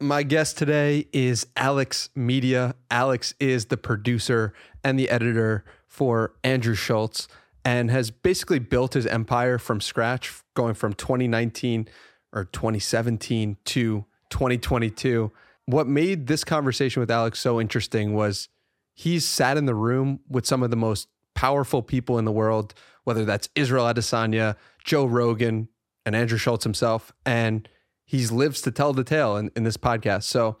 My guest today is Alex Media. Alex is the producer and the editor for Andrew Schulz and has basically built his empire from scratch, going from 2019 or 2017 to 2022. What made this conversation with Alex so interesting was he's sat in the room with some of the most powerful people in the world, whether that's Israel Adesanya, Joe Rogan, and Andrew Schulz himself. And he's lives to tell the tale in, in this podcast. So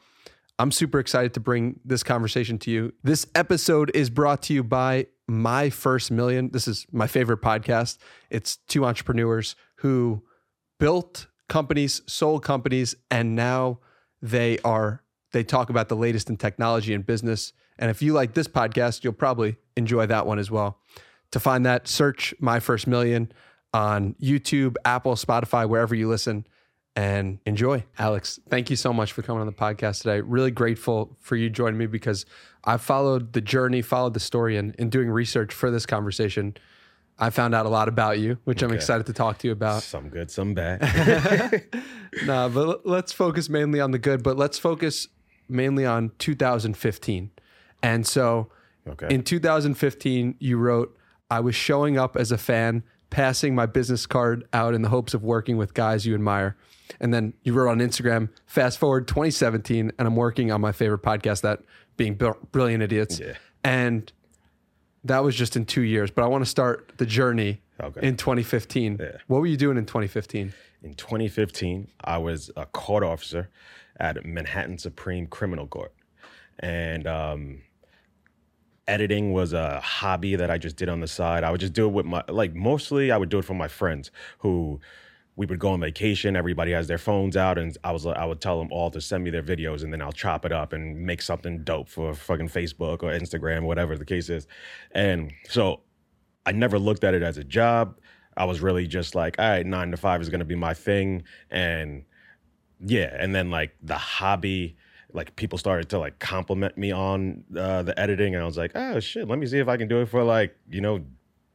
I'm super excited to bring this conversation to you. This episode is brought to you by My First Million. This is my favorite podcast. It's two entrepreneurs who built companies, sold companies, and now they are they talk about the latest in technology and business. And if you like this podcast, you'll probably enjoy that one as well. To find that, search My First Million on YouTube, Apple, Spotify, wherever you listen and enjoy. Alex, thank you so much for coming on the podcast today. Really grateful for you joining me because I've followed the journey, followed the story, and in doing research for this conversation, I found out a lot about you, which I'm excited to talk to you about. Some good, some bad. nah, but let's focus mainly on the good, but let's focus mainly on 2015. And so Okay. in 2015, you wrote, I was showing up as a fan, passing my business card out in the hopes of working with guys you admire. And then you wrote on Instagram, fast forward 2017, and I'm working on my favorite podcast, that being Brilliant Idiots. Yeah. And that was just in two years. But I want to start the journey Okay. in 2015. Yeah. What were you doing in 2015? In 2015, I was a court officer at Manhattan Supreme Criminal Court. And um, editing was a hobby that I just did on the side. I would just do it with my, like, mostly I would do it for my friends who we would go on vacation. Everybody has their phones out, and I was I would tell them all to send me their videos, and then I'll chop it up and make something dope for fucking Facebook or Instagram, whatever the case is. And so I never looked at it as a job. I was really just like, all right, nine to five is gonna be my thing, and yeah, and then like the hobby, like people started to like compliment me on uh, the editing, and I was like, oh shit, let me see if I can do it for like you know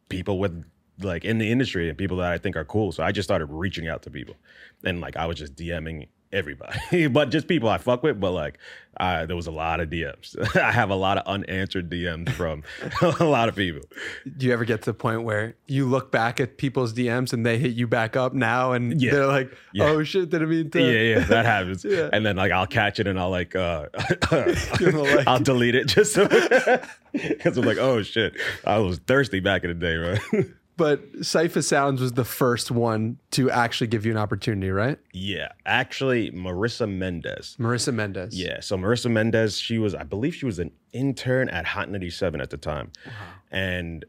people with like in the industry and people that I think are cool. So I just started reaching out to people, and like I was just DMing everybody, but just people I fuck with. But like, I, there was a lot of DMs. I have a lot of unanswered DMs from a lot of people. Do you ever get to the point where you look back at people's DMs and they hit you back up now and Yeah. they're like, Yeah. oh shit, didn't mean to. Yeah, yeah, that happens. Yeah. And then like I'll catch it and I'll like uh Give 'em a like. I'll delete it just so because I'm like, oh shit, I was thirsty back in the day, right? But Cipha Sounds was the first one to actually give you an opportunity, right? yeah, actually, Marissa Mendez. Marissa Mendez. Yeah, so Marissa Mendez, she was, I believe, she was an intern at Hot 97 at the time, and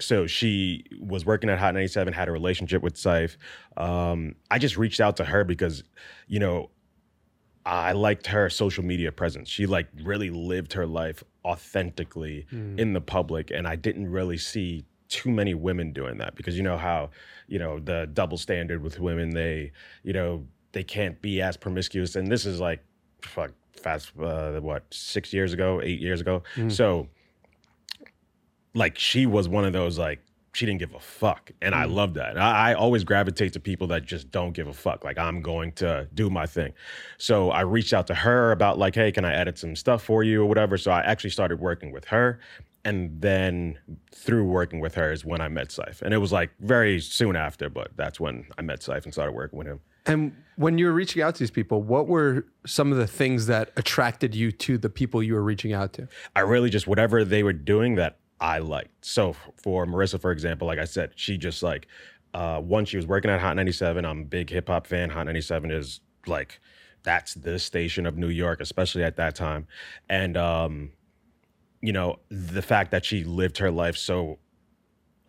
so she was working at Hot 97, had a relationship with Syph. Um, I just reached out to her because, you know, I liked her social media presence. She like really lived her life authentically in the public, and I didn't really see too many women doing that because you know how you know the double standard with women they you know they can't be as promiscuous. And this is like fuck fast uh, what six years ago eight years ago? So like she was one of those like she didn't give a fuck. And i love that. I, I always gravitate to people that just don't give a fuck. Like i'm going to do my thing. So i reached out to her about like hey can i edit some stuff for you or whatever? So i actually started working with her and then through working with her is when i met Syph. and it was like very soon after but that's when i met Syph and started working with him And when you were reaching out to these people, what were some of the things that attracted you to the people you were reaching out to? I really just whatever they were doing that I liked. So for Marissa, for example, like I said, she just like uh, once she was working at Hot 97. I'm a big hip hop fan. Hot 97 is like that's the station of New York, especially at that time. And um, you know the fact that she lived her life so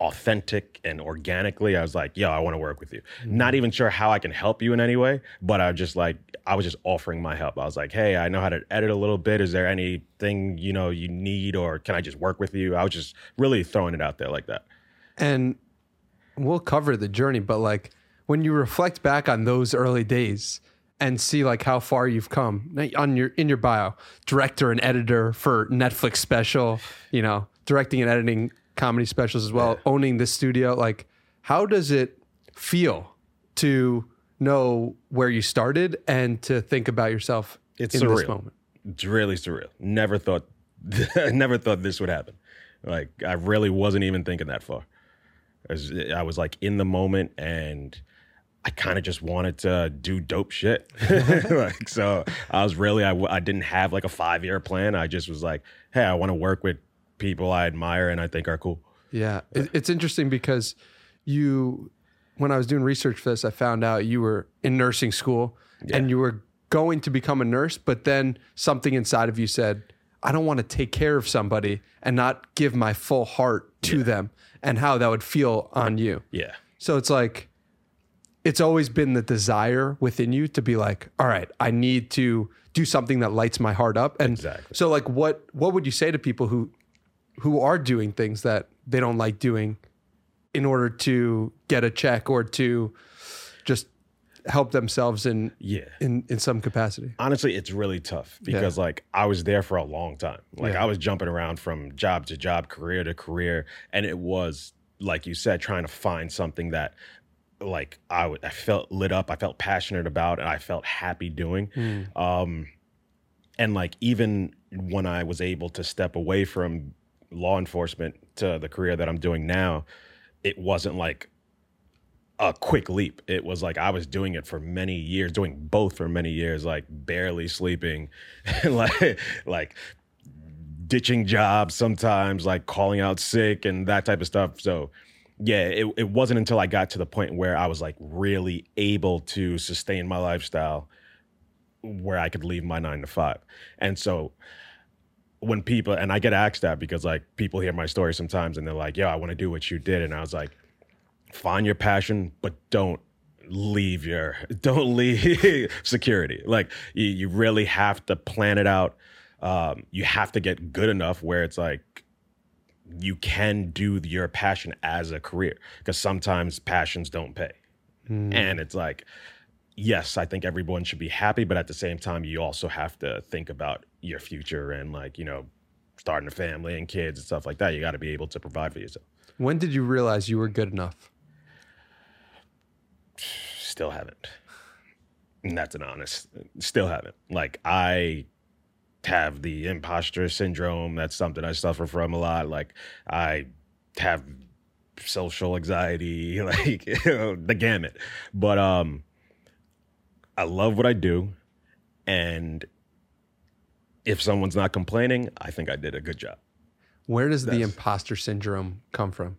authentic and organically i was like yo i want to work with you. Mm-hmm. Not even sure how i can help you in any way but i just like i was just offering my help. I was like hey i know how to edit a little bit. Is there anything you know you need or can i just work with you? I was just really throwing it out there like that. And we'll cover the journey, but like when you reflect back on those early days and see like how far you've come on your in your bio, director and editor for Netflix special, you know, directing and editing comedy specials as well, owning this studio, like how does it feel to know where you started and to think about yourself It's in this surreal. moment? It's really surreal. Never thought, never thought this would happen. Like I really wasn't even thinking that far. I was, I was like in the moment, and I kind of just wanted to do dope shit. like so, I was really I, I didn't have like a five year plan. I just was like, hey, I want to work with people I admire and I think are cool. Yeah, it, it's interesting because you, when I was doing research for this, I found out you were in nursing school and you were going to become a nurse, but then something inside of you said, I don't want to take care of somebody and not give my full heart to them and how that would feel on you. Yeah. So it's like, it's always been the desire within you to be like, all right, I need to do something that lights my heart up. And Exactly. so like what what would you say to people who who are doing things that they don't like doing in order to get a check or to just help themselves in Yeah. in in some capacity? honestly it's really tough because like i was there for a long time like Yeah. i was jumping around from job to job career to career and it was like you said trying to find something that like I w- I felt lit up i felt passionate about and i felt happy doing um and like even when i was able to step away from law enforcement to the career that i'm doing now it wasn't like a quick leap. It was like I was doing it for many years, doing both for many years, like barely sleeping, like like ditching jobs sometimes, like calling out sick and that type of stuff. So yeah, it, it wasn't until I got to the point where I was like really able to sustain my lifestyle where I could leave my nine to five. And so when people and I get asked that because like people hear my story sometimes and they're like, "Yo, I want to do what you did," and I was like, "Find your passion, but don't leave your don't leave security. Like you, you really have to plan it out. Um, you have to get good enough where it's like you can do your passion as a career because sometimes passions don't pay, hmm. and it's like." yes, I think everyone should be happy, but at the same time, you also have to think about your future and like, you know, starting a family and kids and stuff like that. You got to be able to provide for yourself. When did you realize you were good enough? Still haven't. And that's an honest, still haven't. Like, I have the imposter syndrome. That's something I suffer from a lot. Like, I have social anxiety, like the gamut. But um, I love what I do, and if someone's not complaining, I think I did a good job Where does the imposter syndrome come from?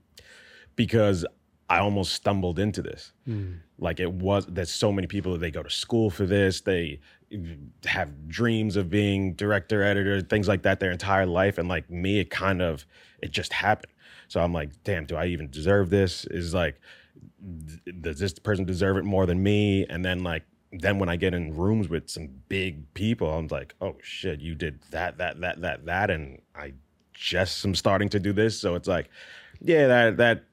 because I almost stumbled into this. Like it was there's so many people that they go to school for this, they have dreams of being director, editor, things like that their entire life and like me it kind of it just happened. So I'm like, damn, do I even deserve this? Is like does this person deserve it more than me? And then like then when I get in rooms with some big people, I'm like, oh shit, you did that, that, that, that, that, and I just am starting to do this. So it's like, yeah, that that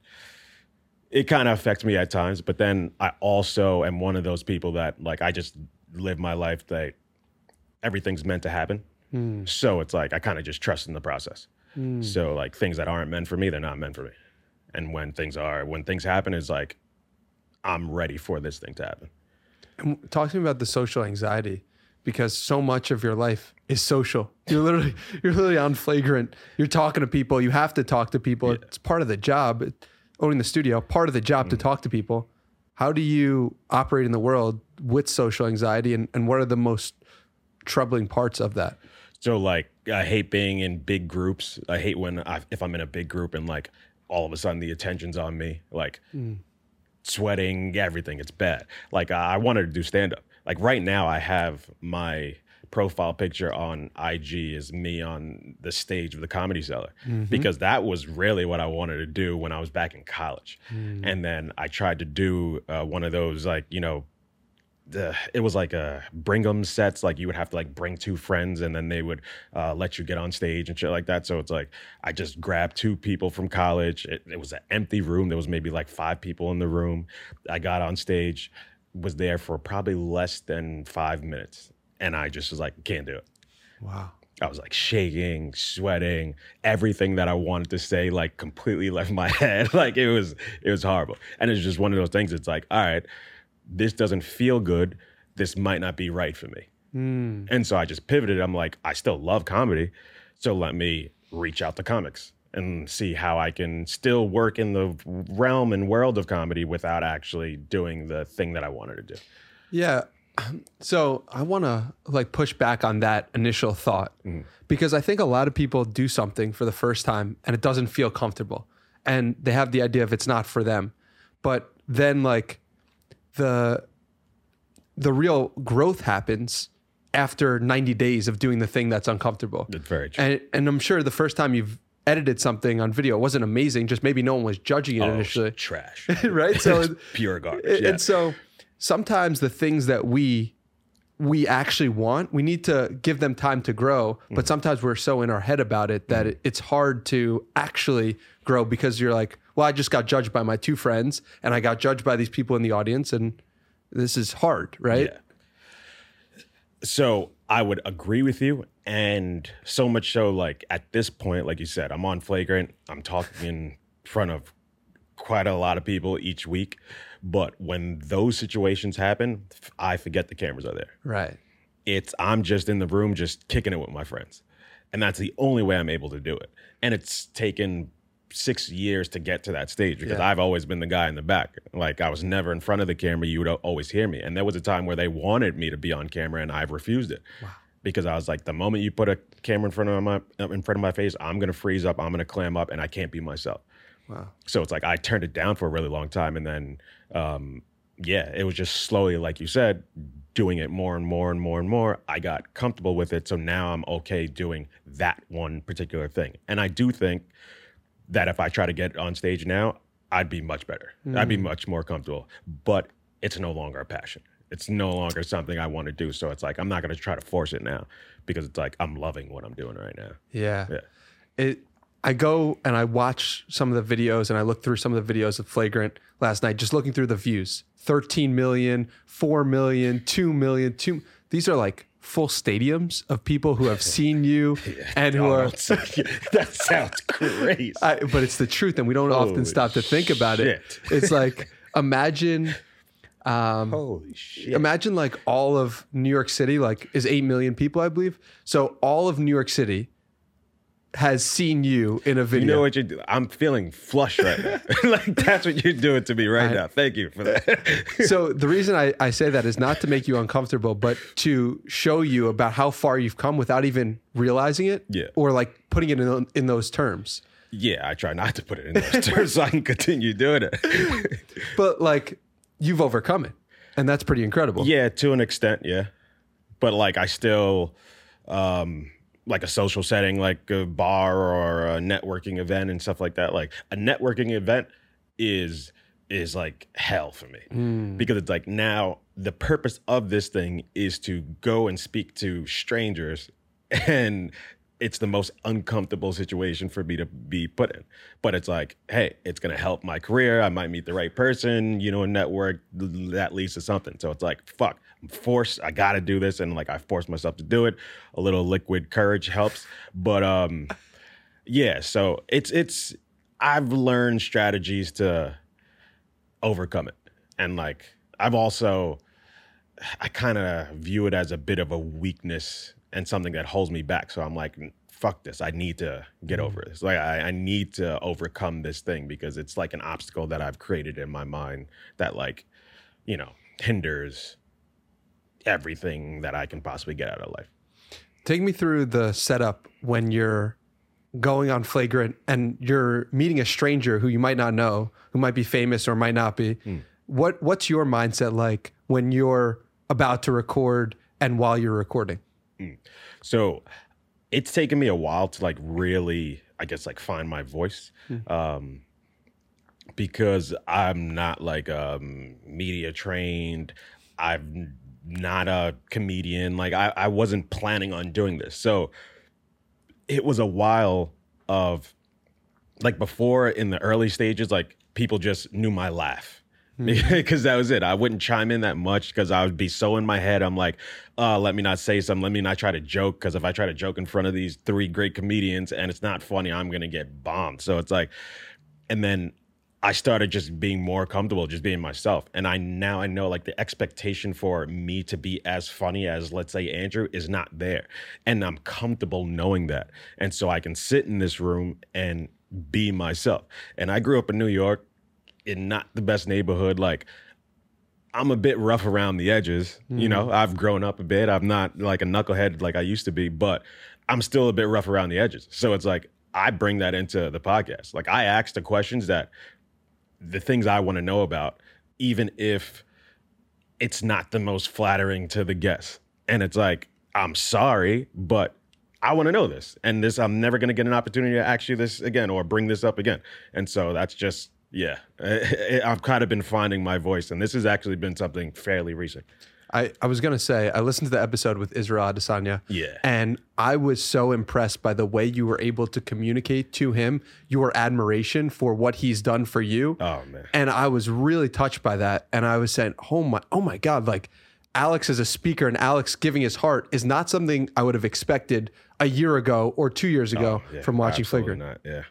it kind of affects me at times. But then I also am one of those people that like I just live my life that everything's meant to happen. Hmm. So it's like I kind of just trust in the process. Hmm. So like things that aren't meant for me, they're not meant for me. And when things are, when things happen, it's like I'm ready for this thing to happen. And talk to me about the social anxiety because so much of your life is social. You're literally you're literally on flagrant. You're talking to people. You have to talk to people. It's part of the job. Owning the studio, part of the job to hmm. talk to people. How do you operate in the world with social anxiety and, and what are the most troubling parts of that? So like I hate being in big groups. I hate when I, if I'm in a big group and like all of a sudden the attention's on me, like hmm. sweating, everything. It's bad. Like I wanted to do stand up. Like right now, I have my profile picture on IG is me on the stage of the Comedy Cellar because that was really what I wanted to do when I was back in college. And then I tried to do uh, one of those like you know the, it was like a bringer sets. Like you would have to like bring two friends, and then they would uh, let you get on stage and shit like that. So it's like I just grabbed two people from college. It, it was an empty room. There was maybe like five people in the room. I got on stage, was there for probably less than five minutes, and I just was like, can't do it. Wow. I was like shaking, sweating, everything that I wanted to say like completely left my head. like it was it was horrible. And it's just one of those things it's like, all right, this doesn't feel good. This might not be right for me. Hmm. And so I just pivoted. I'm like, I still love comedy. So let me reach out to comics and see how I can still work in the realm and world of comedy without actually doing the thing that I wanted to do. Yeah. So I want to like push back on that initial thought mm. because I think a lot of people do something for the first time and it doesn't feel comfortable and they have the idea of it's not for them. But then like the the real growth happens after 90 days of doing the thing that's uncomfortable. Very true. And and I'm sure the first time you've edited something on video it wasn't amazing, just maybe no one was judging it Oh, initially. trash. right? So Pure garbage. Yeah. and so sometimes the things that we we actually want, we need to give them time to grow. But mm. sometimes we're so in our head about it that mm. it, it's hard to actually grow because you're like, well, I just got judged by my two friends and I got judged by these people in the audience and this is hard, right? Yeah. So I would agree with you. And so much so, like at this point, like you said, I'm on flagrant. I'm talking in front of quite a lot of people each week. But when those situations happen, I forget the cameras are there. Right. It's I'm just in the room, just kicking it with my friends. And that's the only way I'm able to do it. And it's taken six years to get to that stage because Yeah. I've always been the guy in the back. Like I was never in front of the camera. You would always hear me. And there was a time where they wanted me to be on camera and I've refused it. Wow. Because I was like, the moment you put a camera in front of my in front of my face, I'm gonna freeze up, I'm gonna clam up, and I can't be myself. Wow. So it's like I turned it down for a really long time, and then um, yeah, it was just slowly, like you said, doing it more and more and more and more. I got comfortable with it, so now I'm okay doing that one particular thing. And I do think that if I try to get on stage now, I'd be much better. I'd be much more comfortable. But it's no longer a passion. It's no longer something I want to do. So it's like I'm not going to try to force it now because it's like I'm loving what I'm doing right now. Yeah. Yeah. It I go and I watch some of the videos and I look through some of the videos of Flagrant last night, just looking through the views. 13 million, 4 million, 2 million, 2 these are like full stadiums of people who have seen you and who are that sounds crazy. I, but it's the truth and we don't often stop to think about it. It's like imagine um, Holy shit. imagine like all of New York City, like is 8 million people, I believe. So all of New York City has seen you in a video. You know what you're doing? I'm feeling flush right now. like that's what you're doing to me right now. Thank you for that. so the reason I, I say that is not to make you uncomfortable, but to show you about how far you've come without even realizing it Yeah. or like putting it in, in those terms. yeah, I try not to put it in those terms so I can continue doing it. But like you've overcome it. And that's pretty incredible. yeah, to an extent, yeah. But like I still um like a social setting like a bar or a networking event and stuff like that. Like a networking event is is like hell for me. Mm. Because it's like now the purpose of this thing is to go and speak to strangers and it's the most uncomfortable situation for me to be put in. But it's like, hey, it's gonna help my career. I might meet the right person, you know, a network that leads to something. So it's like, fuck, forced. I gotta do this, and like I forced myself to do it. A little liquid courage helps, but um, yeah. So it's it's I've learned strategies to overcome it, and like I've also I kind of view it as a bit of a weakness and something that holds me back. So I'm like, fuck this. I need to get over this. Like I, I need to overcome this thing because it's like an obstacle that I've created in my mind that like, you know, hinders everything that I can possibly get out of life. Take me through the setup when you're going on flagrant and you're meeting a stranger who you might not know, who might be famous or might not be. Hmm. What what's your mindset like when you're about to record and while you're recording? So it's taken me a while to like really, I guess, like find my voice. Um, because I'm not like um media trained. I'm not a comedian. Like I, I wasn't planning on doing this. So it was a while of like before in the early stages, like people just knew my laugh. Because that was it. I wouldn't chime in that much because I would be so in my head. I'm like, uh, let me not say something. Let me not try to joke. Because if I try to joke in front of these three great comedians and it's not funny, I'm going to get bombed. So it's like, and then I started just being more comfortable, just being myself. And I now I know like the expectation for me to be as funny as let's say Andrew is not there. And I'm comfortable knowing that. And so I can sit in this room and be myself. And I grew up in New York in not the best neighborhood. Like I'm a bit rough around the edges. Mm. You know, I've grown up a bit. I'm not like a knucklehead like I used to be, but I'm still a bit rough around the edges. So it's like I bring that into the podcast. Like I ask the questions that the things I want to know about, even if it's not the most flattering to the guests. And it's like, I'm sorry, but I want to know this. And this, I'm never going to get an opportunity to ask you this again or bring this up again. And so that's just, yeah, I've kind of been finding my voice. And this has actually been something fairly recent. I, I was gonna say I listened to the episode with Israel Adesanya. Yeah. And I was so impressed by the way you were able to communicate to him your admiration for what he's done for you. Oh man. And I was really touched by that. And I was saying, Oh my oh my God, like Alex as a speaker and Alex giving his heart is not something I would have expected a year ago or two years ago oh, yeah, from watching Flagrant. Not, yeah.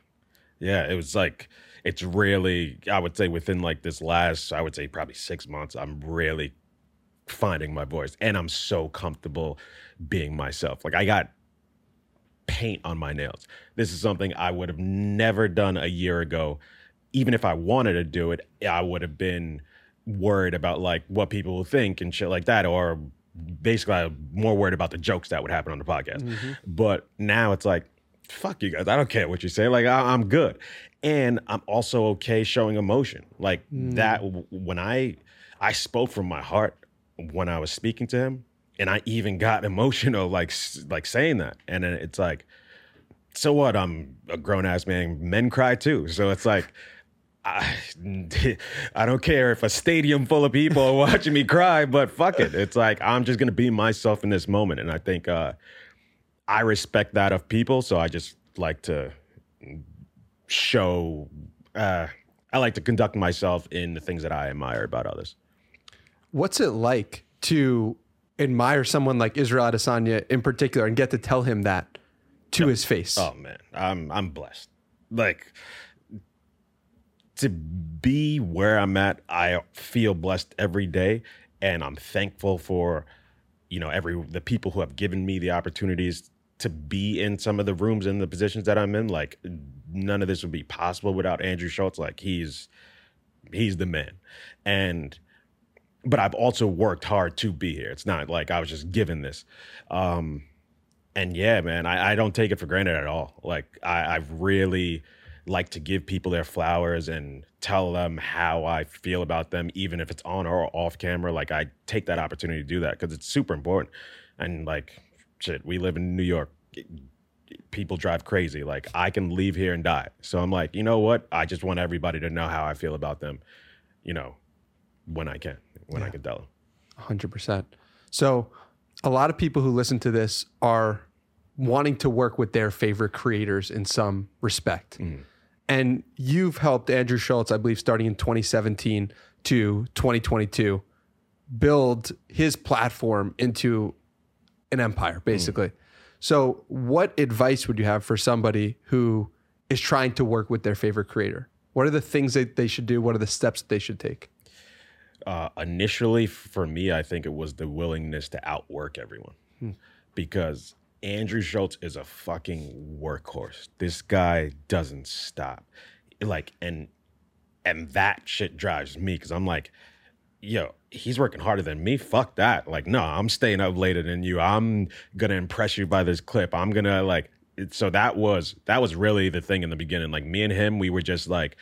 Yeah. It was like it's really I would say within like this last, I would say probably six months, I'm really finding my voice and I'm so comfortable being myself. Like I got paint on my nails. This is something I would have never done a year ago. Even if I wanted to do it, I would have been worried about like what people will think and shit like that or basically I'm more worried about the jokes that would happen on the podcast. Mm-hmm. But now it's like fuck you guys. I don't care what you say. Like I, am good. And I'm also okay showing emotion. Like mm. that when I I spoke from my heart when I was speaking to him, and I even got emotional, like like saying that, and then it's like, so what? I'm a grown ass man. Men cry too, so it's like. I, I don't care if a stadium full of people are watching me cry, but fuck it. It's like I'm just gonna be myself in this moment, and I think uh, I respect that of people. So I just like to show. Uh, I like to conduct myself in the things that I admire about others. What's it like to admire someone like Israel Adesanya in particular and get to tell him that to his face? Oh man, I'm I'm blessed. Like to be where I'm at, I feel blessed every day, and I'm thankful for you know every the people who have given me the opportunities to be in some of the rooms and the positions that I'm in. Like none of this would be possible without Andrew Schulz. Like he's he's the man, and but I've also worked hard to be here. It's not like I was just given this. Um, and yeah, man, I, I, don't take it for granted at all. Like I, I've really like to give people their flowers and tell them how I feel about them, even if it's on or off camera. Like I take that opportunity to do that because it's super important. And like, shit, we live in New York. People drive crazy. Like I can leave here and die. So I'm like, you know what? I just want everybody to know how I feel about them. You know, when I can when yeah. I can tell them. 100%. So, a lot of people who listen to this are wanting to work with their favorite creators in some respect. Mm. And you've helped Andrew Schulz, I believe, starting in 2017 to 2022, build his platform into an empire, basically. Mm. So, what advice would you have for somebody who is trying to work with their favorite creator? What are the things that they should do? What are the steps that they should take? Uh, initially for me, I think it was the willingness to outwork everyone hmm. because Andrew Schulz is a fucking workhorse. This guy doesn't stop. Like, and and that shit drives me because I'm like, yo, he's working harder than me. Fuck that. Like, no, I'm staying up later than you. I'm gonna impress you by this clip. I'm gonna like. So that was that was really the thing in the beginning. Like me and him, we were just like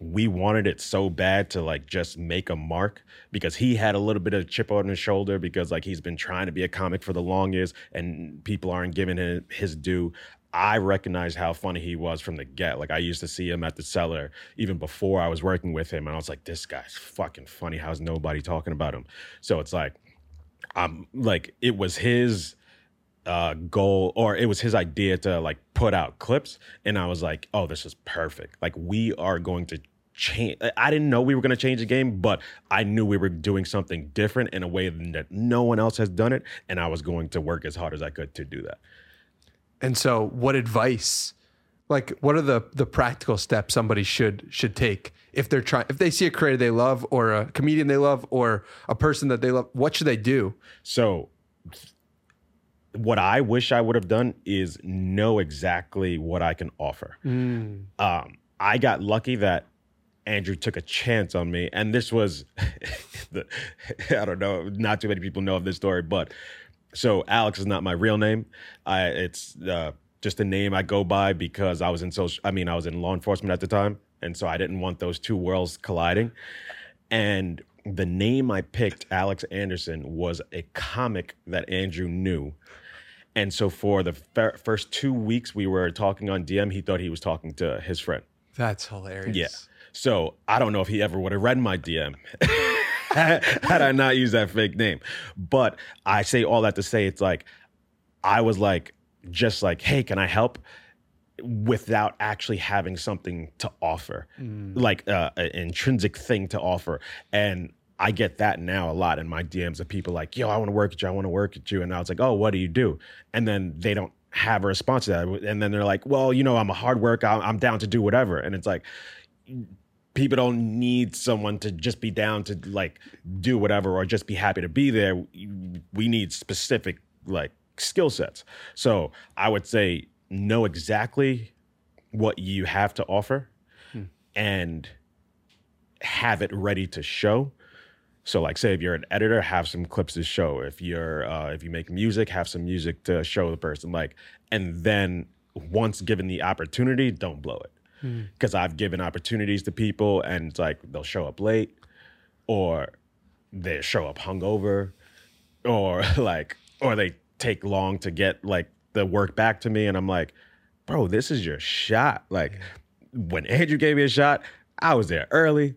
we wanted it so bad to like just make a mark because he had a little bit of chip on his shoulder because like he's been trying to be a comic for the longest and people aren't giving him his due. I recognized how funny he was from the get. Like I used to see him at the cellar even before I was working with him, and I was like, "This guy's fucking funny. How's nobody talking about him?" So it's like, I'm like, it was his uh, goal or it was his idea to like put out clips and i was like oh this is perfect like we are going to change i didn't know we were going to change the game but i knew we were doing something different in a way that no one else has done it and i was going to work as hard as i could to do that and so what advice Like, what are the the practical steps somebody should should take if they're trying if they see a creator they love or a comedian they love or a person that they love? What should they do? So, what I wish I would have done is know exactly what I can offer. Um, I got lucky that Andrew took a chance on me, and this was, the, I don't know, not too many people know of this story, but so Alex is not my real name. I it's uh, just a name I go by because I was in social. I mean, I was in law enforcement at the time, and so I didn't want those two worlds colliding. And the name I picked, Alex Anderson, was a comic that Andrew knew. And so for the fir- first two weeks we were talking on DM, he thought he was talking to his friend. That's hilarious. Yeah. So I don't know if he ever would have read my DM had I not used that fake name. But I say all that to say it's like I was like just like, hey, can I help? Without actually having something to offer, like uh, an intrinsic thing to offer. And I get that now a lot in my DMs of people like, yo, I want to work at you. I want to work at you. And I was like, oh, what do you do? And then they don't have a response to that. And then they're like, well, you know, I'm a hard worker. I'm I'm down to do whatever. And it's like, people don't need someone to just be down to like do whatever or just be happy to be there. We need specific like skill sets. So I would say know exactly what you have to offer hmm. and have it ready to show. So like say if you're an editor, have some clips to show. If you're uh, if you make music, have some music to show the person. Like and then once given the opportunity, don't blow it because I've given opportunities to people and it's like they'll show up late or they show up hungover or like or they take long to get like the work back to me and I'm like, bro, this is your shot. Like when Andrew gave me a shot, I was there early.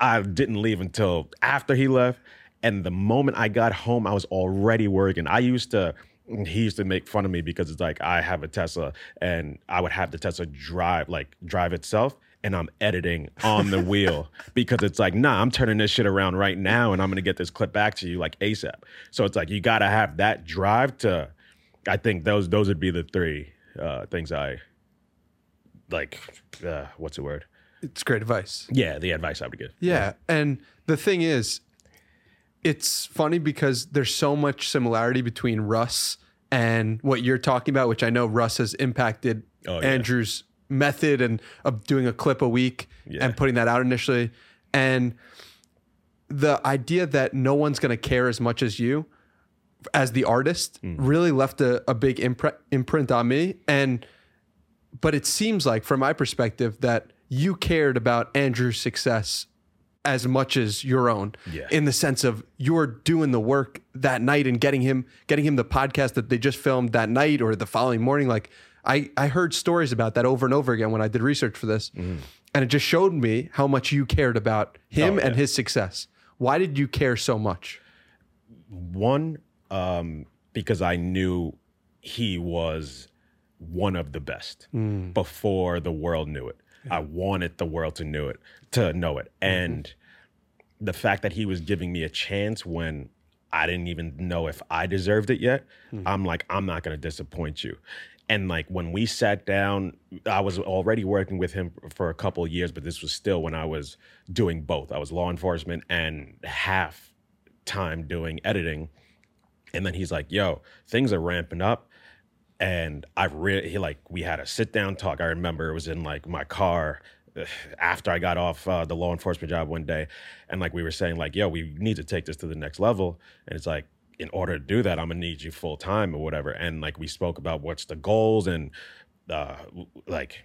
I didn't leave until after he left. And the moment I got home, I was already working. I used to he used to make fun of me because it's like I have a Tesla and I would have the Tesla drive like drive itself and I'm editing on the wheel because it's like, nah, I'm turning this shit around right now and I'm gonna get this clip back to you like ASAP. So it's like you gotta have that drive to I think those those would be the three uh things I like uh what's the word? It's great advice. Yeah, the advice I would give. Yeah. And the thing is, it's funny because there's so much similarity between Russ and what you're talking about, which I know Russ has impacted Oh, yeah. Andrew's method and of doing a clip a week Yeah. and putting that out initially. And the idea that no one's going to care as much as you as the artist Hmm. really left a, a big imprint imprint on me. And but it seems like from my perspective that you cared about Andrew's success as much as your own Yeah. in the sense of you're doing the work that night and getting him getting him the podcast that they just filmed that night or the following morning. Like I I heard stories about that over and over again when I did research for this. And it just showed me how much you cared about him Oh, and his success. Why did you care so much? One, um, because I knew he was one of the best before the world knew it. I wanted the world to know it, to know it, mm-hmm. and the fact that he was giving me a chance when I didn't even know if I deserved it yet. Mm-hmm. I'm like, I'm not going to disappoint you. And like when we sat down, I was already working with him for a couple of years, but this was still when I was doing both. I was law enforcement and half time doing editing. And then he's like, yo, things are ramping up. And I've really, like, we had a sit down talk. I remember it was in like my car after I got off uh, the law enforcement job one day. And like, we were saying, like, yo, we need to take this to the next level. And it's like, in order to do that, I'm gonna need you full time or whatever. And like, we spoke about what's the goals and uh, like,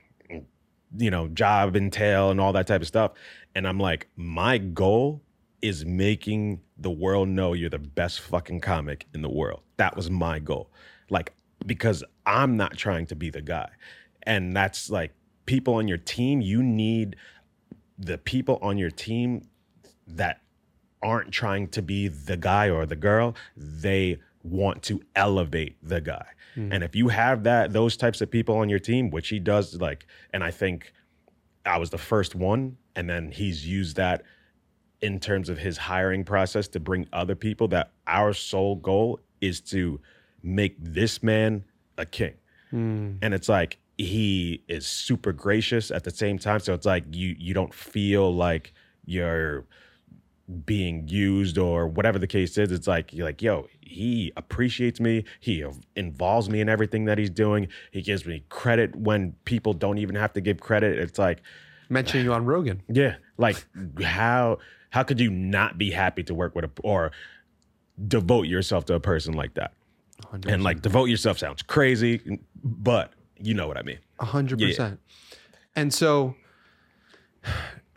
you know, job entail and all that type of stuff. And I'm like, my goal is making the world know you're the best fucking comic in the world. That was my goal. Like, because I'm not trying to be the guy. And that's like people on your team, you need the people on your team that aren't trying to be the guy or the girl. They want to elevate the guy. Hmm. And if you have that, those types of people on your team, which he does, like, and I think I was the first one, and then he's used that in terms of his hiring process to bring other people that our sole goal is to make this man a king. Hmm. And it's like he is super gracious at the same time. So it's like you you don't feel like you're being used or whatever the case is. It's like you're like, yo, he appreciates me. He involves me in everything that he's doing. He gives me credit when people don't even have to give credit. It's like mentioning you on Rogan. Yeah, like how how could you not be happy to work with a or devote yourself to a person like that? 100%. And like devote yourself sounds crazy, but you know what I mean. A hundred percent. And so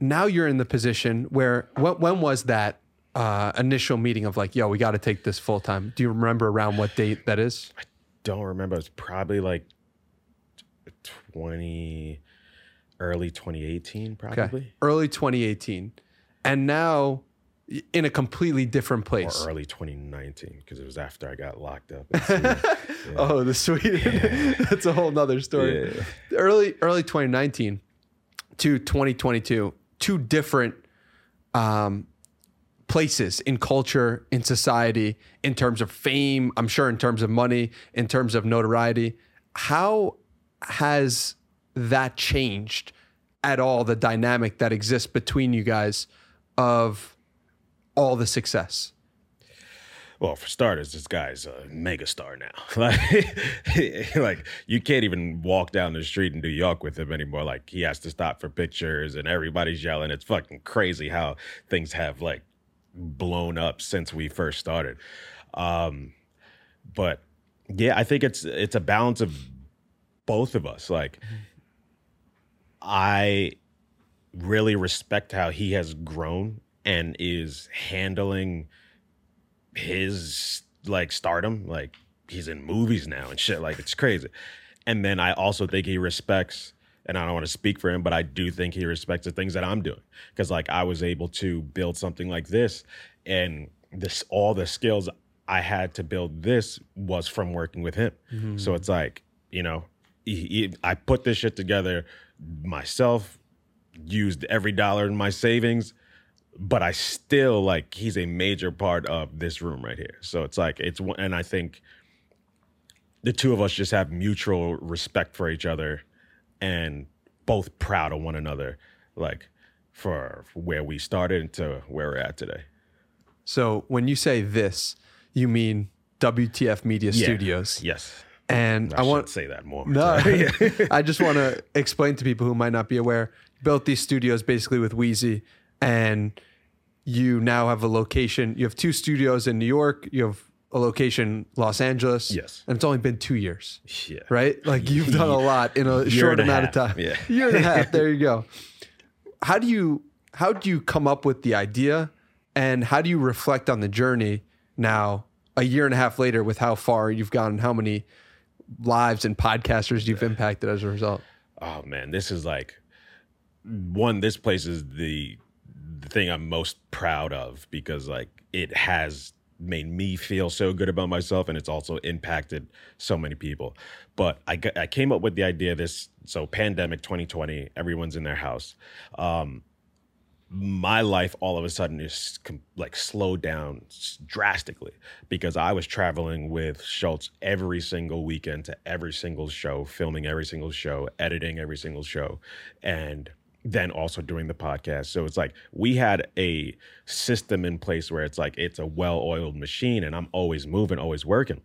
now you're in the position where when, when was that uh, initial meeting of like, yo, we got to take this full time? Do you remember around what date that is? I don't remember. It's probably like twenty, early 2018, probably. Okay. Early 2018, and now in a completely different place. Or early 2019, because it was after I got locked up. Yeah. oh, the Sweden. Yeah. That's a whole nother story. Yeah. Early early 2019 to 2022, two different um, places in culture, in society, in terms of fame, I'm sure in terms of money, in terms of notoriety. How has that changed at all the dynamic that exists between you guys of all the success? Well, for starters, this guy's a megastar now. like, like you can't even walk down the street in New York with him anymore. Like he has to stop for pictures, and everybody's yelling. It's fucking crazy how things have like blown up since we first started. Um, but yeah, I think it's it's a balance of both of us. Like, I really respect how he has grown and is handling his like stardom. Like he's in movies now and shit. Like it's crazy. And then I also think he respects, and I don't want to speak for him, but I do think he respects the things that I'm doing. Cause like I was able to build something like this and this all the skills I had to build this was from working with him. Mm-hmm. So it's like, you know, he, he, I put this shit together myself, used every dollar in my savings, but I still like he's a major part of this room right here. So it's like it's and I think the two of us just have mutual respect for each other and both proud of one another like for, for where we started to where we're at today. So when you say this, you mean WTF Media yeah. Studios. Yes. And I, I want to say that more. No, I just want to explain to people who might not be aware. Built these studios basically with Wheezy, and you now have a location. You have two studios in New York. You have a location Los Angeles. Yes. And it's only been two years. Yeah. Right? Like you've done a lot in a short amount half. of time. Yeah. Year and a half. There you go. How do you how do you come up with the idea and how do you reflect on the journey now a year and a half later with how far you've gone and how many lives and podcasters you've impacted as a result? Oh man, this is like one this place is the the thing I'm most proud of because like it has made me feel so good about myself and it's also impacted so many people. But i, I came up with the idea this so pandemic 2020 everyone's in their house. Um, my life all of a sudden is like slowed down drastically because i was traveling with schulz every single weekend to every single show filming every single show editing every single show. And then also doing the podcast. So it's like we had a system in place where it's like it's a well-oiled machine and I'm always moving, always working.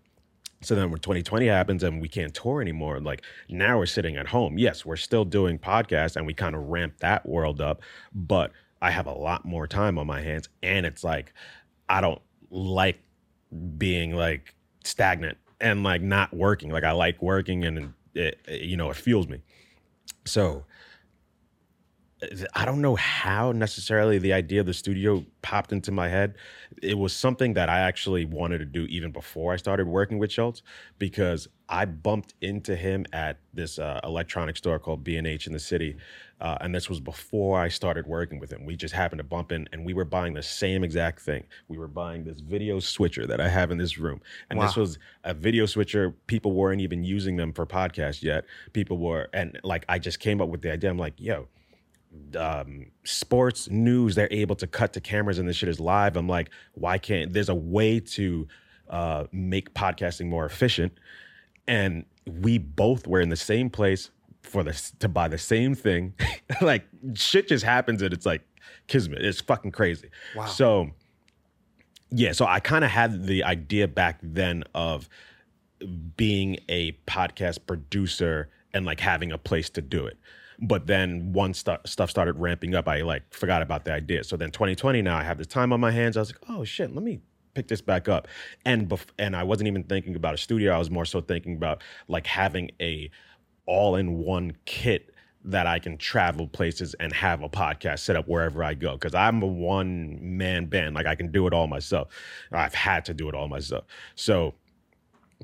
So then when 2020 happens and we can't tour anymore, like now we're sitting at home. Yes, we're still doing podcasts and we kind of ramp that world up, but I have a lot more time on my hands and it's like I don't like being like stagnant and like not working. Like I like working and it, it you know, it fuels me. So I don't know how necessarily the idea of the studio popped into my head. It was something that I actually wanted to do even before I started working with Schulz because I bumped into him at this uh, electronic store called B&H in the city. Uh, and this was before I started working with him. We just happened to bump in and we were buying the same exact thing. We were buying this video switcher that I have in this room. And wow. this was a video switcher. People weren't even using them for podcasts yet. People were, and like I just came up with the idea. I'm like, yo, um, sports news, they're able to cut to cameras and this shit is live. I'm like, why can't there's a way to uh, make podcasting more efficient? And we both were in the same place for this to buy the same thing. like shit just happens and it's like kismet. It's fucking crazy. Wow. So yeah, so I kind of had the idea back then of being a podcast producer and like having a place to do it. But then once st- stuff started ramping up, I like forgot about the idea. So then 2020 now I have the time on my hands. I was like, oh shit, let me pick this back up. And bef- and I wasn't even thinking about a studio. I was more so thinking about like having a all in one kit that I can travel places and have a podcast set up wherever I go. Cause I'm a one man band. Like I can do it all myself. I've had to do it all myself. So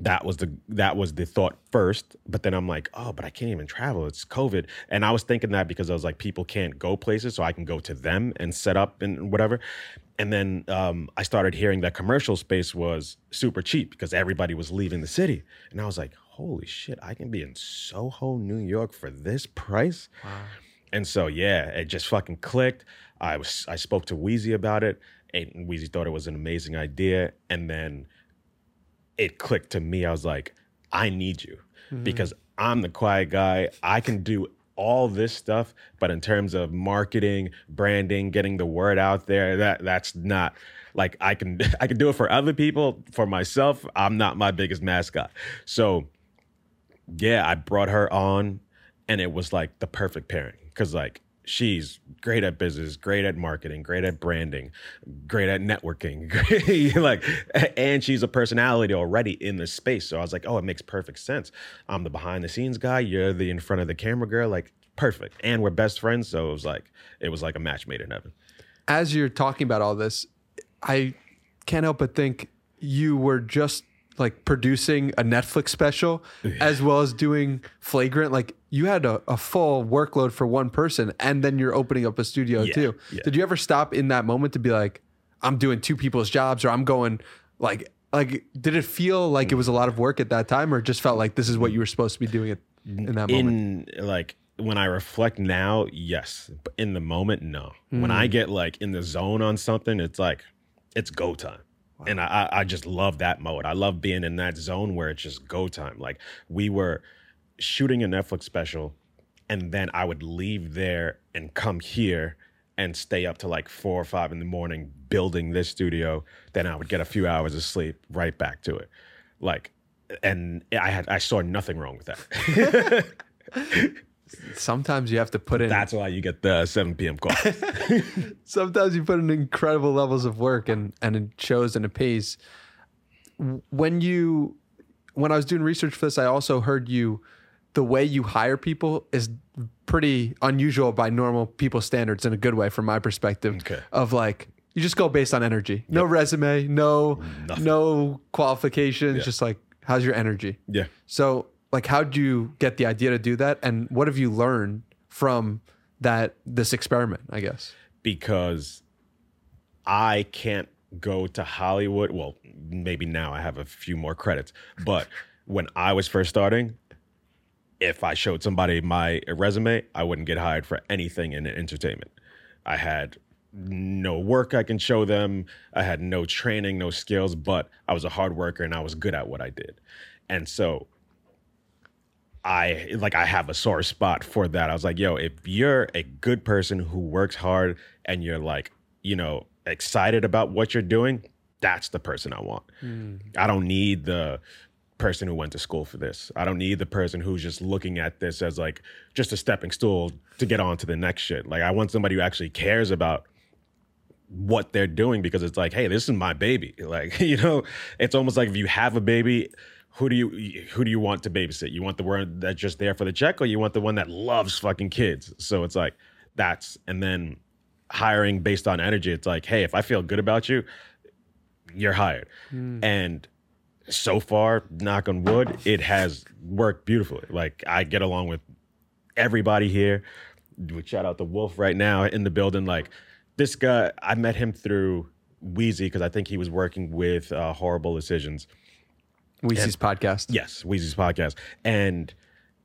that was the that was the thought first but then i'm like oh but i can't even travel. It's covid. And i was thinking that because i was like people can't go places so i can go to them and set up and whatever. And then um, i started hearing that commercial space was super cheap because everybody was leaving the city. And i was like holy shit i can be in soho new york for this price? Wow. and so yeah it just fucking clicked. I was i spoke to Weezy about it and Weezy thought it was an amazing idea. And then it clicked to me. I was like, I need you mm-hmm. because I'm the quiet guy. I can do all this stuff, but in terms of marketing, branding, getting the word out there, that that's not like I can I can do it for other people. For myself, I'm not my biggest mascot. So yeah, I brought her on and it was like the perfect pairing because like she's great at business, great at marketing, great at branding, great at networking, like, and she's a personality already in the space. So I was like, oh, it makes perfect sense. I'm the behind the scenes guy. You're the in front of the camera girl. Like, perfect. And we're best friends. So it was like, it was like a match made in heaven. As you're talking about all this, I can't help but think you were just like producing a Netflix special as well as doing flagrant. Like you had a, a full workload for one person and then you're opening up a studio Yeah, too. yeah. Did you ever stop in that moment to be like, I'm doing two people's jobs or I'm going like like did it feel like it was a lot of work at that time or just felt like this is what you were supposed to be doing it in that moment? in like when I reflect now, yes. But in the moment, no. When I mm. get like in the zone on something, it's like it's go time. And I, I I just love that mode. I love being in that zone where it's just go time. Like we were shooting a Netflix special, and then I would leave there and come here and stay up to like four or five in the morning building this studio. Then I would get a few hours of sleep, right back to it. Like, and I had I saw nothing wrong with that. Sometimes you have to put in That's why you get the 7 p.m. call. sometimes you put in incredible levels of work and and it shows and it pays when you when i was doing research for this i also heard you the way you hire people is pretty unusual by normal people standards in a good way from my perspective Okay. of like you just go based on energy no resume no Nothing. no qualifications just like how's your energy yeah. so, like, how'd you get the idea to do that, and what have you learned from that this experiment? I guess. Because I can't go to Hollywood. Well, maybe now I have a few more credits. But when I was first starting, if I showed somebody my resume, I wouldn't get hired for anything in entertainment. I had no work I can show them. I had no training, no skills, but I was a hard worker and I was good at what I did. And so I like I have a sore spot for that. I was like, yo, if you're a good person who works hard and you're like, you know, excited about what you're doing, that's the person I want. Hmm. I don't need the person who went to school for this. I don't need the person who's just looking at this as like just a stepping stool to get on to the next shit. Like I want somebody who actually cares about what they're doing because it's like, hey, this is my baby. Like, you know, it's almost like if you have a baby, who do you who do you want to babysit? You want the one that's just there for the check, or you want the one that loves fucking kids? So it's like that's and then hiring based on energy. It's like, hey, if I feel good about you, you're hired. And so far, knock on wood, it has worked beautifully. Like I get along with everybody here. We shout out to Wolf right now in the building. Like this guy, I met him through Weezy because I think he was working with uh, Horrible Decisions. Weezy's podcast. Yes, Weezy's podcast. And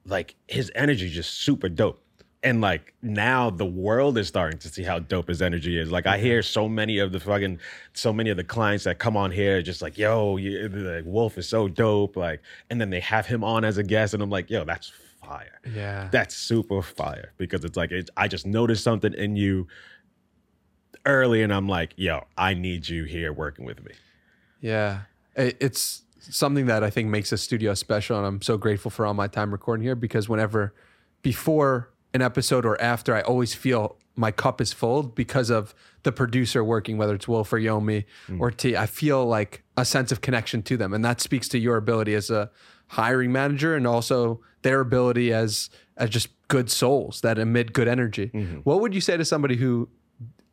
like his energy just super dope. and like now the world is starting to see how dope his energy is. Like I hear so many of the fucking, so many of the clients that come on here just like, yo, you, like Wolf is so dope. Like, and then they have him on as a guest, and I'm like, yo, that's fire. Yeah. That's super fire because it's like it, I just noticed something in you early, and I'm like, yo, I need you here working with me. Yeah. It's something that I think makes a studio special. And I'm so grateful for all my time recording here because whenever before an episode or after, I always feel my cup is full because of the producer working, whether it's Wolf or Yomi mm. or T. I feel like a sense of connection to them. And that speaks to your ability as a hiring manager and also their ability as as just good souls that emit good energy. Mm-hmm. What would you say to somebody who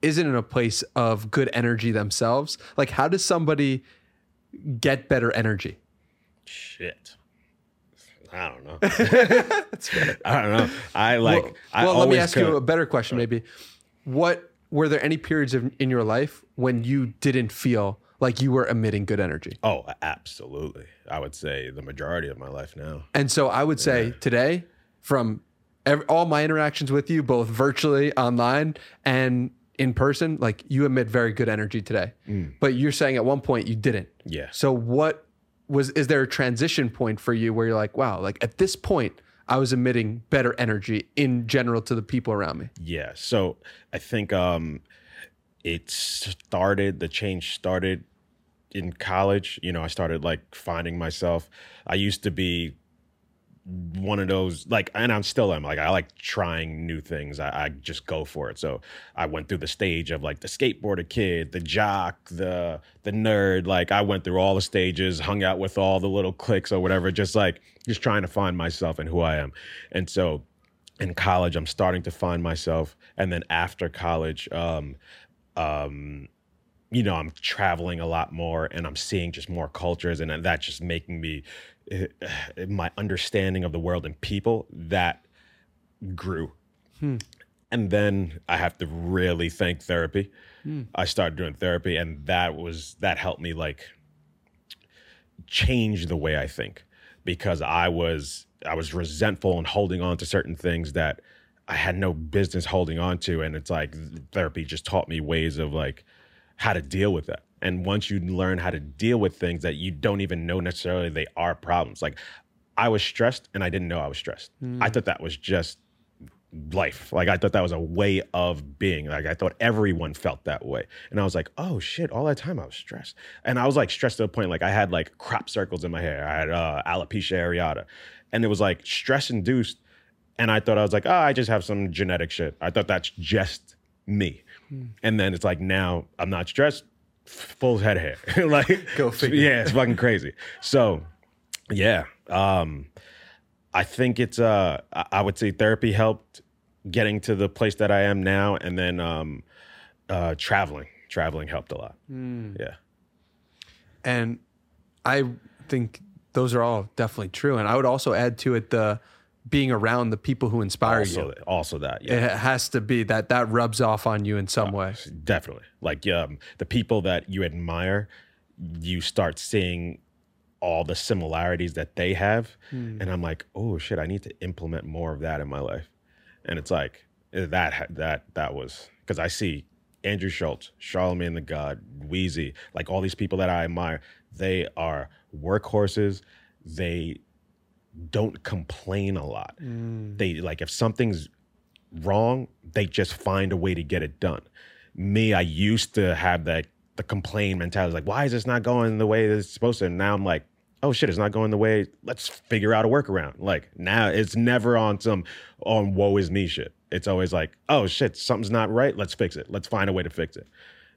isn't in a place of good energy themselves? Like how does somebody get better energy? Shit. I don't know. I don't know. I like. well, I well, let me ask you a better question maybe. What were there any periods of, in your life when you didn't feel like you were emitting good energy? Oh, absolutely. I would say the majority of my life now. And so I would say today, from ev all my interactions with you, both virtually, online, and in person, like you emit very good energy today. But you're saying at one point you didn't. Yeah. So what was? Is there a transition point for you where you're like, wow, like at this point, I was emitting better energy in general to the people around me. Yeah. So I think um it started the change started in college. You know, I started like finding myself. I used to be one of those like and I'm still I'm like I like trying new things. I, I just go for it. So I went through the stage of like the skateboarder kid, the jock, the the nerd. Like I went through all the stages, hung out with all the little cliques or whatever, just like just trying to find myself and who I am. And so in college i'm starting to find myself and then after college um um you know i'm traveling a lot more and i'm seeing just more cultures and that's just making me Eh, my understanding of the world and people that grew. Hmm. And then i have to really thank therapy. Hmm. I started doing therapy and that was that helped me like change the way I think because I was I was resentful and holding on to certain things that I had no business holding on to. And it's like therapy just taught me ways of like how to deal with that. And once you learn how to deal with things that you don't even know necessarily they are problems. Like I was stressed and I didn't know I was stressed. I mm. thought that was just life. Like I thought that was a way of being. Like I thought everyone felt that way. And I was like, oh shit, all that time I was stressed. And I was like stressed to the point like I had like crop circles in my hair. I had uh, alopecia areata. And it was like stress induced. And I thought I was like, oh, I just have some genetic shit. I thought that's just me. Hmm. And then it's like now I'm not stressed, full head of hair. like Go figure. Yeah, it's fucking crazy. So yeah. Um I think it's uh I I would say therapy helped getting to the place that I am now and then um uh traveling. Traveling helped a lot. Yeah. And I think those are all definitely true. And I would also add to it the being around the people who inspire Also you. also that. Yeah. It has to be that that rubs off on you in some uh, way. Definitely. Like um the people that you admire, you start seeing all the similarities that they have hmm. and I'm like, "Oh shit, I need to implement more of that in my life." And it's like eh, that that that was cuz I see Andrew Schulz, Charlamagne Tha God, Weezy, like all these people that I admire, they are workhorses. They don't complain a lot. Mm. They like if something's wrong, they just find a way to get it done. Me, I used to have that the complain mentality, like, why is this not going the way it's supposed to? And now I'm like, oh shit, it's not going the way. Let's figure out a workaround. Like now it's never on some on woe is me shit. It's always like, oh shit, something's not right. Let's fix it. Let's find a way to fix it.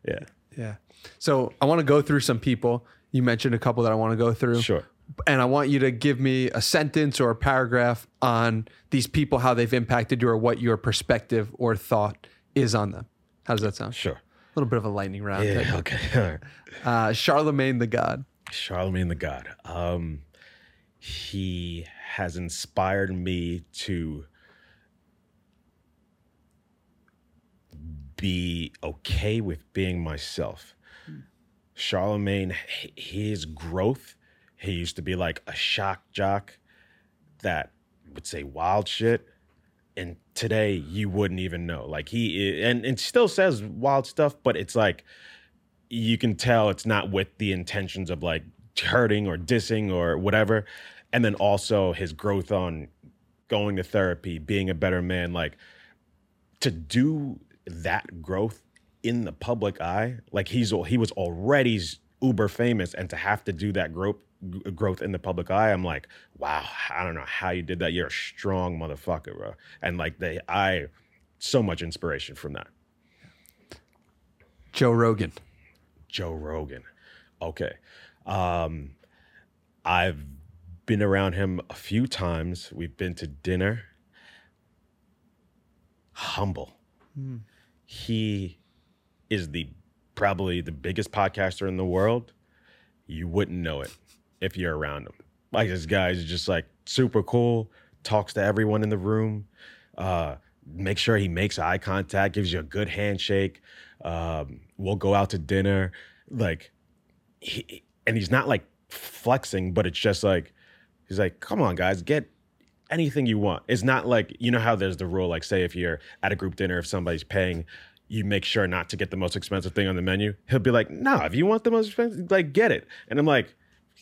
Yeah. Yeah. So I want to go through some people. You mentioned a couple that I want to go through. Sure. And I want you to give me a sentence or a paragraph on these people, how they've impacted you, or what your perspective or thought is on them. How does that sound? Sure. A little bit of a lightning round. Yeah, technique. okay. Uh, Charlamagne Tha God. Charlamagne Tha God. Um, he has inspired me to be okay with being myself. Charlamagne, his growth, he used to be like a shock jock that would say wild shit. and today you wouldn't even know. Like he and and still says wild stuff, but it's like you can tell it's not with the intentions of like hurting or dissing or whatever. And then also his growth on going to therapy, being a better man, like to do that growth in the public eye, like he's he was already uber famous, and to have to do that growth growth in the public eye, I'm like, wow, I don't know how you did that. You're a strong motherfucker, bro. And like they, I, so much inspiration from that. Joe Rogan. Joe Rogan. Okay. Um, I've been around him a few times. We've been to dinner. Humble. Mm. He is the probably the biggest podcaster in the world. You wouldn't know it if you're around him. Like this guy is just like super cool, talks to everyone in the room, uh, make sure he makes eye contact, gives you a good handshake. Um, we'll go out to dinner, like, he, and he's not like flexing, but it's just like he's like, "Come on, guys, get anything you want." It's not like you know how there's the rule, like, say if you're at a group dinner, if somebody's paying, you make sure not to get the most expensive thing on the menu. He'll be like, "No, if you want the most expensive, like, get it." And I'm like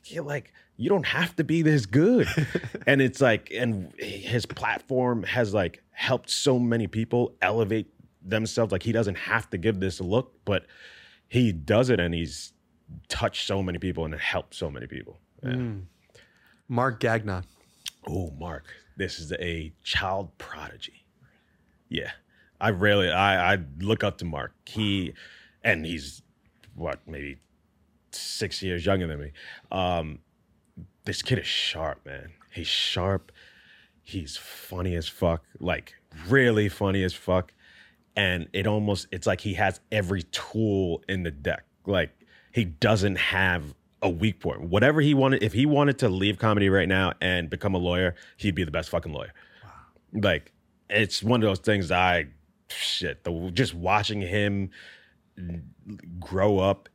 you're like you don't have to be this good. And it's like and his platform has like helped so many people elevate themselves. Like he doesn't have to give this look but he does it and he's touched so many people and helped so many people. Yeah. mm. mark gagnon. Oh mark this is a child prodigy. Yeah i really i i look up to mark. He and he's what maybe six years younger than me. Um, this kid is sharp, man. He's sharp. He's funny as fuck, like really funny as fuck. And it almost, it's like he has every tool in the deck. Like he doesn't have a weak point. Whatever he wanted, if he wanted to leave comedy right now and become a lawyer, he'd be the best fucking lawyer. Wow. Like it's one of those things I, shit, the, just watching him grow up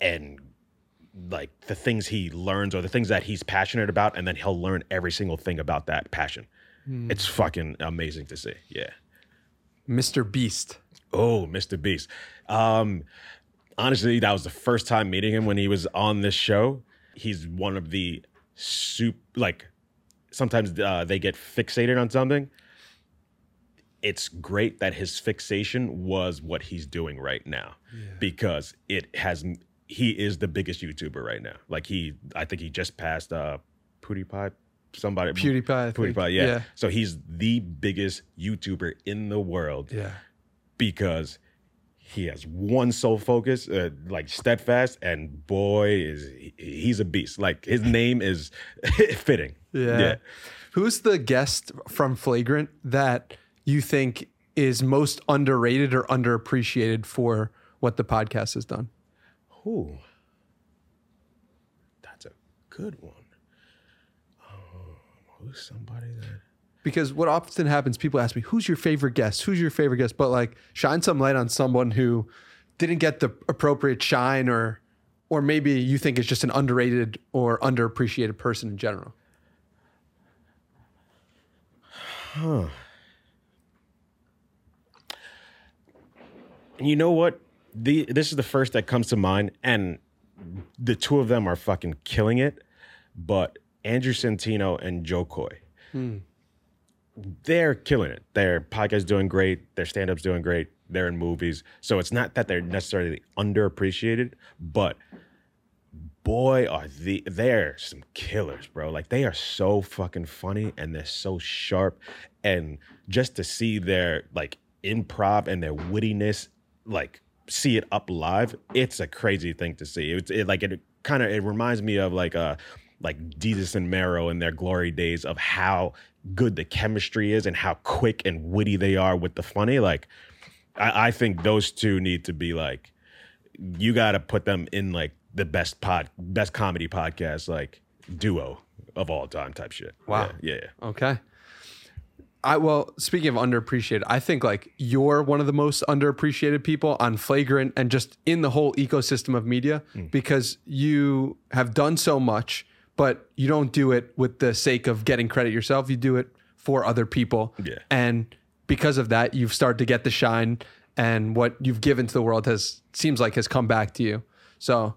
and like the things he learns or the things that he's passionate about, and then he'll learn every single thing about that passion. Mm. It's fucking amazing to see. Yeah. Mr. Beast. Oh, Mr. Beast. Um, honestly, that was the first time meeting him when he was on this show. He's one of the soup like sometimes uh, they get fixated on something. It's great that his fixation was what he's doing right now yeah. because it has he is the biggest YouTuber right now. Like he, I think he just passed uh, PewDiePie. Somebody PewDiePie, PewDiePie, yeah. yeah. So he's the biggest YouTuber in the world. Yeah, because he has one sole focus, uh, like steadfast, and boy is he, he's a beast. Like his name is fitting. Yeah. yeah. Who's the guest from Flagrant that you think is most underrated or underappreciated for what the podcast has done? Ooh, that's a good one. Um, who's somebody that? Because what often happens, people ask me, "Who's your favorite guest? Who's your favorite guest?" But like, shine some light on someone who didn't get the appropriate shine, or or maybe you think is just an underrated or underappreciated person in general. Huh. And you know what? The this is the first that comes to mind, and the two of them are fucking killing it. But Andrew Santino and Jo Koy, hmm. they're killing it. Their podcast is doing great. Their stand up's doing great. They're in movies, so it's not that they're necessarily underappreciated, but boy are the they're some killers bro like they are so fucking funny and they're so sharp and just to see their like improv and their wittiness like see it up live, it's a crazy thing to see. It's it, like it kind of it reminds me of like uh like Desus and Mero in their glory days of how good the chemistry is and how quick and witty they are with the funny. Like I, I think those two need to be like you got to put them in like the best pod best comedy podcast like duo of all time type shit. Wow. Yeah. yeah. Okay. I well, speaking of underappreciated, I think like you're one of the most underappreciated people on Flagrant and just in the whole ecosystem of media mm. because you have done so much, but you don't do it with the sake of getting credit yourself. You do it for other people. Yeah. And because of that, you've started to get the shine and what you've given to the world has seems like has come back to you. So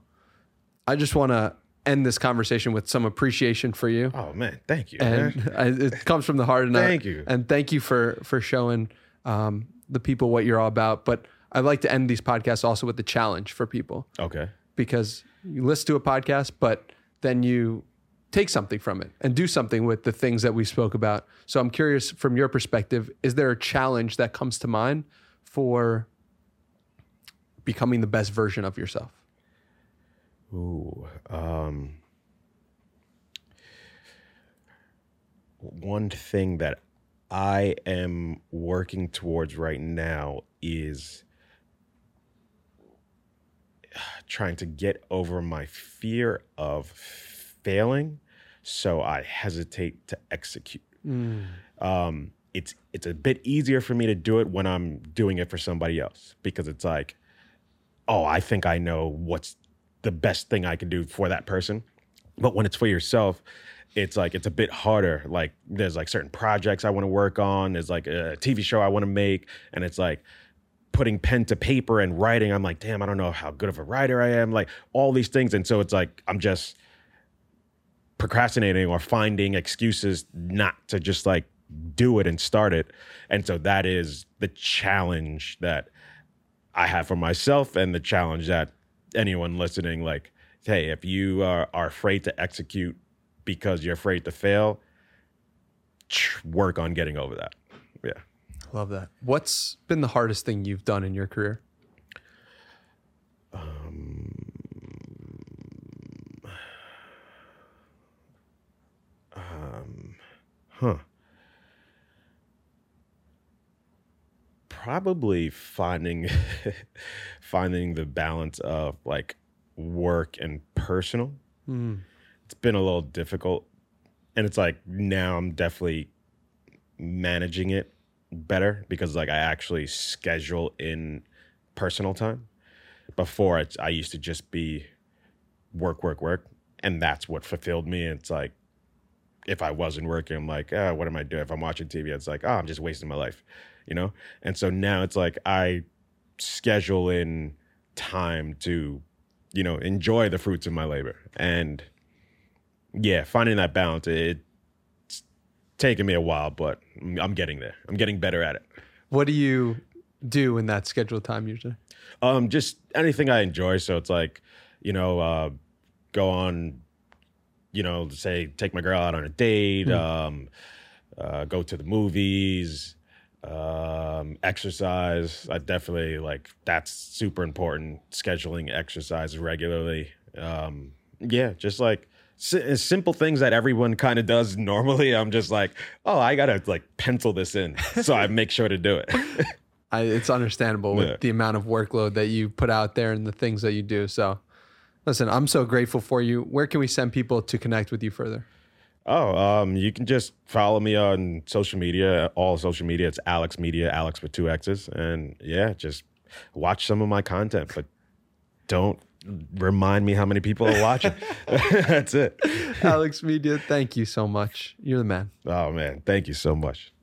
I just want to end this conversation with some appreciation for you. Oh man, thank you. And I, it comes from the heart. And I- Thank you. And thank you for for showing um, the people what you're all about. But I like to end these podcasts also with the challenge for people Okay. because you listen to a podcast, but then you take something from it and do something with the things that we spoke about. So I'm curious from your perspective, is there a challenge that comes to mind for becoming the best version of yourself? Ooh. Um, one thing that I am working towards right now is trying to get over my fear of failing so I hesitate to execute. Um, it's it's a bit easier for me to do it when I'm doing it for somebody else because it's like, oh, I think I know what's the best thing I can do for that person. But when it's for yourself, it's like it's a bit harder. Like there's like certain projects I want to work on. There's like a TV show I want to make, and it's like putting pen to paper and writing. I'm like, damn, I don't know how good of a writer I am. Like all these things, and so it's like I'm just procrastinating or finding excuses not to just like do it and start it. And so that is the challenge that I have for myself and the challenge that anyone listening like hey, if you are, are afraid to execute because you're afraid to fail, work on getting over that. Yeah. Love that. What's been the hardest thing you've done in your career? Um, Huh. Probably finding finding the balance of like work and personal. It's been a little difficult. And it's like now I'm definitely managing it better because like I actually schedule in personal time. Before it's I used to just be work, work, work. And that's what fulfilled me. It's like if I wasn't working, I'm like, ah, what am I doing? If I'm watching TV, it's like, oh, I'm just wasting my life, you know? And so now it's like I schedule in time to, you know, enjoy the fruits of my labor. And yeah, finding that balance, it, it's taken me a while, but I'm getting there. I'm getting better at it. What do you do in that scheduled time usually? Um, just anything I enjoy. So it's like, you know, uh, go on, you know, say take my girl out on a date, um, uh, go to the movies, um, exercise. I definitely like that's super important. Scheduling exercise regularly. Um, yeah, just like si- simple things that everyone kind of does normally. I'm just like, oh, I gotta like pencil this in, so I make sure to do it. I, it's understandable with Yeah. the amount of workload that you put out there and the things that you do. So, listen, I'm so grateful for you. Where can we send people to connect with you further? Oh, um, you can just follow me on social media, all social media. It's AlexxMedia, Alex with two X's. And yeah, just watch some of my content, but don't remind me how many people are watching. That's it. AlexxMedia, thank you so much. You're the man. Oh, man. Thank you so much.